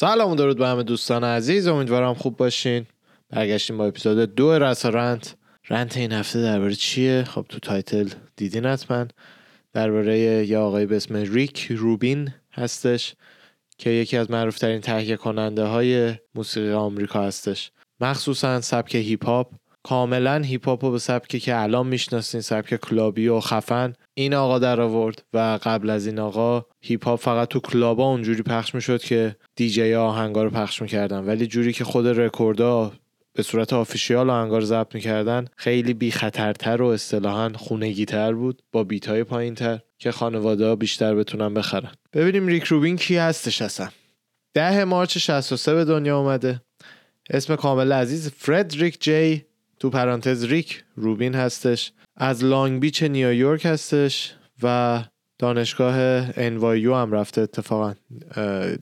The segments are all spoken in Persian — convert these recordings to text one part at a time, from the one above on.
سلام و درود به همه دوستان عزیز. امیدوارم خوب باشین. برگشتیم با اپیزود دو رسا Rant. این هفته درباره چیه؟ خب تو title دیدین حتما. درباره یه آقای به اسم ریک روبین هستش که یکی از معروفترین تهیه کننده های موسیقی آمریکا هستش. مخصوصا سبک هیپ هاپ. کاملا هیپ هاپ به سبکی که الان می‌شناسین سبک club ی و خفن. این آقا در آورد و قبل از این آقا هیپ هاپ فقط تو club ا اونجوری پخش می‌شد که دیجی آهنگا رو پخش می‌کردن. ولی جوری که خود رکوردها به صورت آفیشیال آهنگا رو ضبط می‌کردن خیلی بی خطرتر و اصطلاحا خونگی تر بود با بیت های پایین تر که خانواده ها بیشتر بتونن بخرن. ببینیم ریک روبین کی هستش اصلا. ده مارچ 63 به دنیا اومده. اسم کامل عزیز فردریک جی تو پرانتز ریک روبین هستش از لانگ بیچ نیویورک هستش و دانشگاه NYU هم رفته اتفاقا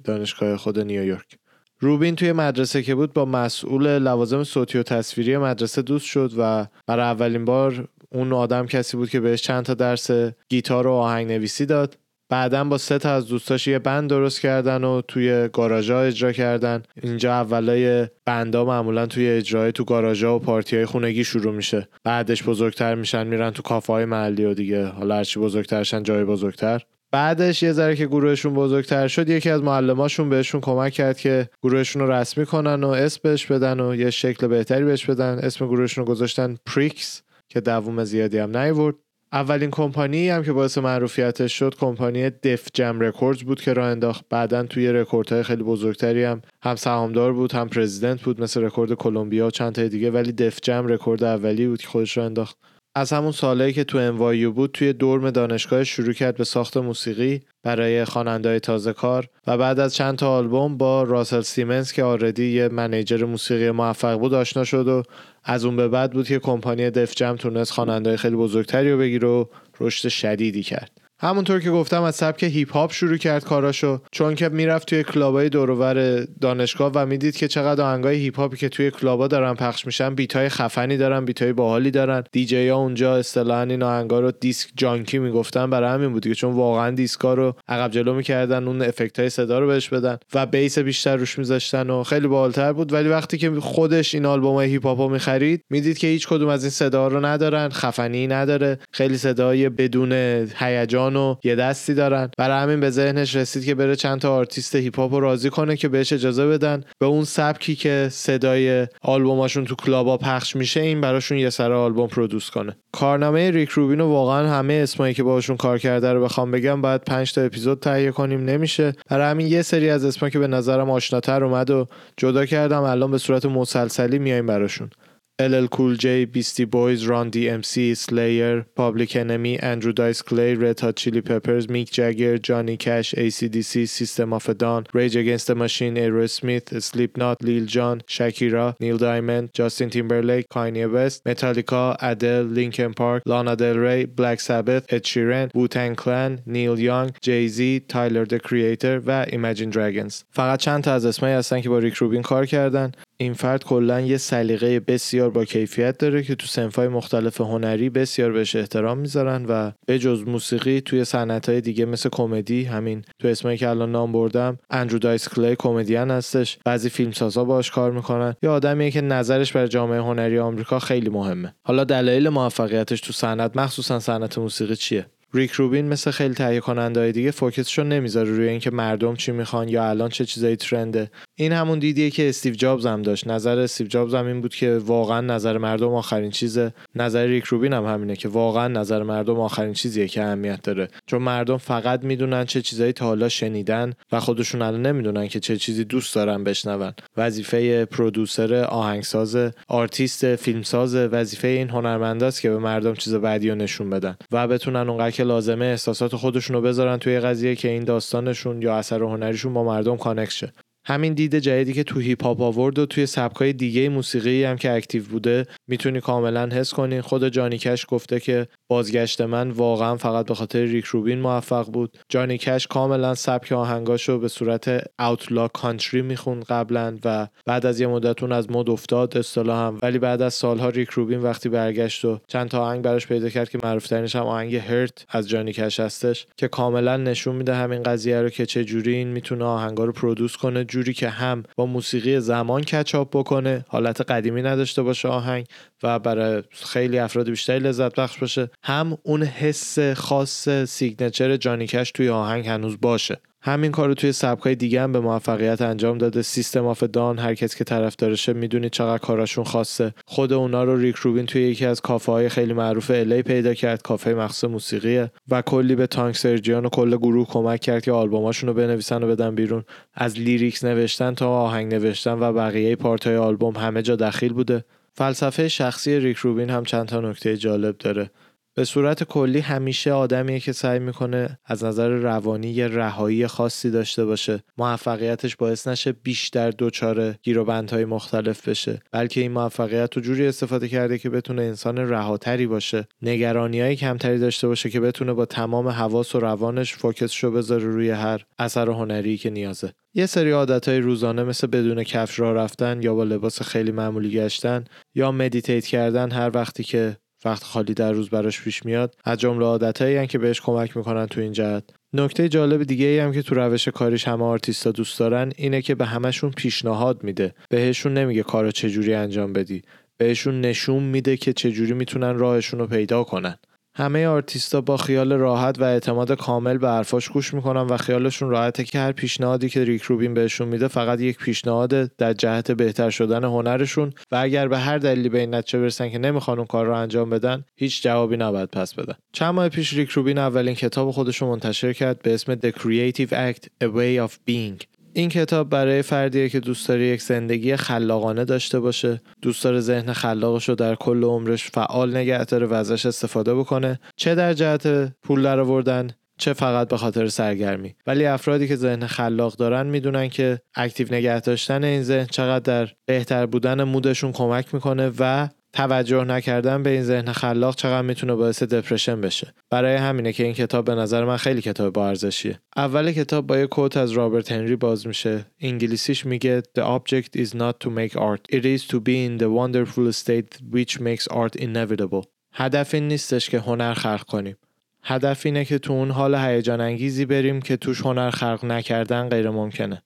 دانشگاه خود نیویورک روبین توی مدرسه که بود با مسئول لوازم صوتی و تصویری مدرسه دوست شد و برای اولین بار اون آدم کسی بود که بهش چند تا درس گیتار و آهنگ نویسی داد. بعدا با سه تا از دوستاش یه بند درست کردن و توی گاراژا اجرا کردن. اینجا اولای بندا معمولا توی اجرای تو گاراژا و پارتی های خونگی شروع میشه. بعدش بزرگتر میشن میرن تو کافه های محلی و دیگه. حالا هرچی بزرگترشن جای بزرگتر. بعدش یه ذره که گروهشون بزرگتر شد یکی از معلماشون بهشون کمک کرد که گروهشون رو رسمی کنن و اسم بهش بدن و یه شکل بهتری بهش بدن. اسم گروهشون رو گذاشتن Pricks که دووم زیادی هم نیورد. اولین کمپانی هم که باعث معروفیتش شد کمپانی Def Jam Records بود که راه انداخت. بعدا توی رکوردهای خیلی بزرگتری هم هم سهامدار بود هم president بود مثل رکورد کلمبیا و چند تا دیگه. ولی Def Jam record اولی بود که خودش راه انداخت. از همون سالهایی که تو NYU بود توی dorm دانشگاه شروع کرد به ساخت موسیقی برای خواننده‌های تازه کار و بعد از چند تا آلبوم با راسل سیمنز که already یه manager موسیقی موفق بود آشنا شد و از اون به بعد بود که کمپانی دف جم تونست خواننده‌های خیلی بزرگتری رو بگیره و رشد شدیدی کرد. همونطور که گفتم از سبک هیپ هاپ شروع کرد کاراشو چون که می‌رفت توی club ای دورور دانشگاه و می‌دید که چقدر آهنگای هیپ هاپی که توی club ا دارن پخش میشن beat ای خفنی دارن beat ای باحالی دارن. دیجی ها اونجا اصطلاحا این آهنگا رو disc jockey می‌گفتن برای همین بود که چون واقعا دیسکا رو عقب جلو می‌کردن اون افکت های صدا رو بهش بدن و bass بیشتر روش میذاشتن و خیلی باحالتر بود. ولی وقتی که خودش این آلبوم هیپ هاپو می‌خرید می‌دید که هیچ کدوم از این صدا رو ندارن خفنی نداره. خیلی صدای بدون هیجان و یه دستی دارن. برای همین به ذهنش رسید که بره چند تا آرتیست هیپ هاپ رو راضی کنه که بهش اجازه بدن. به اون سبکی که صدای آلبوماشون تو club ا پخش میشه این براشون یه سر آلبوم produce کنه. کارنامه ریک روبین واقعا همه اسمایی که باشون کار کرده رو بخوام بگم باید 5 تا اپیزود تهیه کنیم نمیشه. برای همین یه سری از اسما که به نظرم آشناتر اومد و جدا کردم الان به صورت مسلسلی میایم براشون. LL Cool J, Beastie Boys, Run DMC, Slayer, Public Enemy, Andrew Dice Clay, Red Hot Chili Peppers, Mick Jagger, Johnny Cash, ACDC, System of a Down, Rage Against the Machine, Aerosmith, Slipknot, Lil Jon, Shakira, Neil Diamond, Justin Timberlake, Kanye West, Metallica, Adele, Linkin Park, Lana Del Rey, Black Sabbath, Ed Sheeran, Wu-Tang Clan, Neil Young, Jay-Z, Tyler the Creator و Imagine Dragons. فقط چند تا از اسمایی هستن که با ریک روبین کار کردن این فرد کلا یه سلیقه بسیار با کیفیت داره که تو سنفای مختلف هنری بسیار بهش احترام می‌ذارن و به جز موسیقی توی های دیگه مثل کمدی همین تو اسمایی که الان نام بردم اندرو دایس کلی کمدین هستش. بعضی فیلمسازا باش کار می‌کنن. یا آدمیه که نظرش برای جامعه هنری آمریکا خیلی مهمه. حالا دلایل موفقیتش تو صنعت مخصوصا صنعت موسیقی چیه؟ ریک روبین مثل خیلی تهیه کننده دیگه فوکسشو نمی‌ذاره روی اینکه مردم چی می‌خوان یا الان چه چیزایی ترنده. این همون دیدیه که استیو جابز هم داشت. نظر استیو جابز هم این بود که واقعا نظر مردم آخرین چیزه. نظر ریک روبین هم همینه که واقعا نظر مردم آخرین چیزیه که اهمیت داره. چون مردم فقط می‌دونن چه چیزایی تا حالا شنیدن و خودشون الان نمی‌دونن که چه چیزی دوست دارن بشنون. وظیفه producer آهنگساز آرتیست فیلمساز وظیفه این هنرمنداست که به مردم چیز بعدی رو نشون بدن و بتونن اونقدر که لازمه احساسات خودشون رو بذارن توی قضیه که این داستانشون یا اثر هنریشون با مردم connect همین دید جدیدی که تو هیپ هاپ آورد و توی سبکای دیگه موسیقی هم که active بوده می‌تونی کاملا حس کنی. خود جانی کش گفته که بازگشت من واقعا فقط به خاطر ریک روبین موفق بود. جانی کش کاملا سبک آهنگاشو به صورت outlaw country می‌خوند قبلا و بعد از یه مدتون از مد افتاد هم ولی بعد از سالها ریک روبین وقتی برگشت و چند تا آهنگ براش پیدا کرد که معروف ترینش هم آهنگ Hurt از جانی کش هستش که کاملا نشون میده همین قضیه رو که چه جوری این می‌تونه آهنگا رو produce کنه. جوری که هم با موسیقی زمان catch up بکنه حالت قدیمی نداشته باشه آهنگ و برای خیلی افراد بیشتری لذت بخش باشه هم اون حس خاص signature جانی کش توی آهنگ هنوز باشه. همین کار رو توی سبکای دیگه هم به موفقیت انجام داده. System of a Down هر کسی که طرفدارشه می‌دونید چقدر کاراشون خاصه. خود اونا رو ریک روبین توی یکی از کافه های خیلی معروف LA پیدا کرد کافه مخصوص موسیقیه. و کلی به تانک سرجیان و کل گروه کمک کرد که آلبوماشون رو بنویسن و بدن بیرون. از lyrics نوشتن تا آهنگ نوشتن و بقیه part های آلبوم همه جا دخیل بوده. فلسفه شخصی ریک روبین هم چند تا نکته جالب داره. به صورت کلی همیشه آدمیه که سعی می‌کنه از نظر روانی یه رهایی خاصی داشته باشه. موفقیتش باعث نشه بیشتر دچار گیروبندهای مختلف بشه بلکه این موفقیت رو جوری استفاده کرده که بتونه انسان رهاتری باشه. نگرانی های کمتری داشته باشه که بتونه با تمام حواس و روانش فوکسش رو بذاره روی هر اثر هنری که نیازه. یه سری عادت های روزانه مثل بدون کفش راه رفتن یا با لباس خیلی معمولی گشتن یا meditate کردن هر وقتی که وقت خالی در روز براش پیش میاد از جمله عادتهایی که بهش کمک می‌کنن تو این جهت. نکته جالب دیگه ای هم که تو روش کاریش همه آرتیستا دوست دارن اینه که به همشون پیشنهاد میده. بهشون نمیگه کارو چجوری انجام بدی. بهشون نشون میده که چجوری می‌تونن راهشون رو پیدا کنن. همه آرتیستا با خیال راحت و اعتماد کامل به حرفاش گوش می‌کنن و خیالشون راحته که هر پیشنهادی که ریک روبین بهشون میده فقط یک پیشنهاد در جهت بهتر شدن هنرشون و اگر به هر دلیلی به این نتیجه برسن که نمی‌خوان اون کار رو انجام بدن هیچ جوابی نباید پس بدن. چند ماه پیش ریک روبین اولین کتاب خودش رو منتشر کرد به اسم The Creative Act A Way of Being. این کتاب برای فردیه که دوست داره یک زندگی خلاقانه داشته باشه دوست داره ذهن خلاقش رو در کل عمرش فعال نگه داره و ازش استفاده بکنه. چه در جهت پول درآوردن چه فقط به خاطر سرگرمی. ولی افرادی که ذهن خلاق دارن می‌دونن که اکتیو نگه داشتن این ذهن چقدر در بهتر بودن مودشون کمک می‌کنه و توجه نکردن به این ذهن خلاق چقدر می‌تونه باعث دپرشن بشه. برای همینه که این کتاب به نظر من خیلی کتاب با ارزشیه. اول کتاب با یه کوت از رابرت هنری باز میشه. انگلیسیش میگه The object is not to make art it is to be in the wonderful state which makes art inevitable. هدف این نیستش که هنر خلق کنیم. هدف اینه که تو اون حال هیجان انگیزی بریم که توش هنر خلق نکردن غیر ممکنه.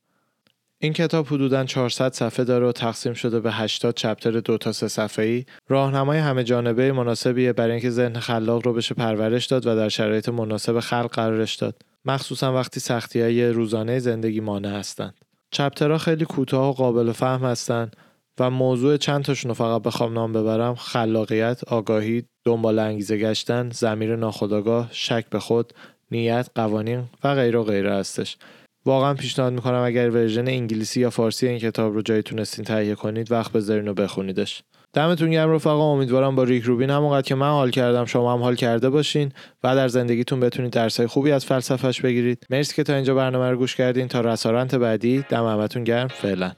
این کتاب حدوداً 400 صفحه داره و تقسیم شده به 80 چپتر دو تا سه صفحه‌ای. راهنمای همه جانبه مناسبیه برای اینکه ذهن خلاق رو بشه پرورش داد و در شرایط مناسب خلق قرارش داد. مخصوصا وقتی سختی های روزانه زندگی مانع هستند. چپترها خیلی کوتاه و قابل فهم هستند و موضوع چند تاشون فقط بخوام نام ببرم خلاقیت، آگاهی، دنبال انگیزه گشتن، زمیر ناخودآگاه، شک به خود، نیت، قوانین و غیره و غیره هستش. واقعا پیشنهاد می‌کنم اگر ورژن انگلیسی یا فارسی این کتاب رو جایی تونستین تهیه کنید وقت بذارین و بخونیدش. دمتون گرم رفقا امیدوارم با ریک روبین همونقدر که من حال کردم شما هم حال کرده باشین و در زندگیتون بتونید درسای خوبی از فلسفهش بگیرید. مرسی که تا اینجا برنامه رو گوش کردین. تا رسارنت بعدی دم همتون گرم. فعلا.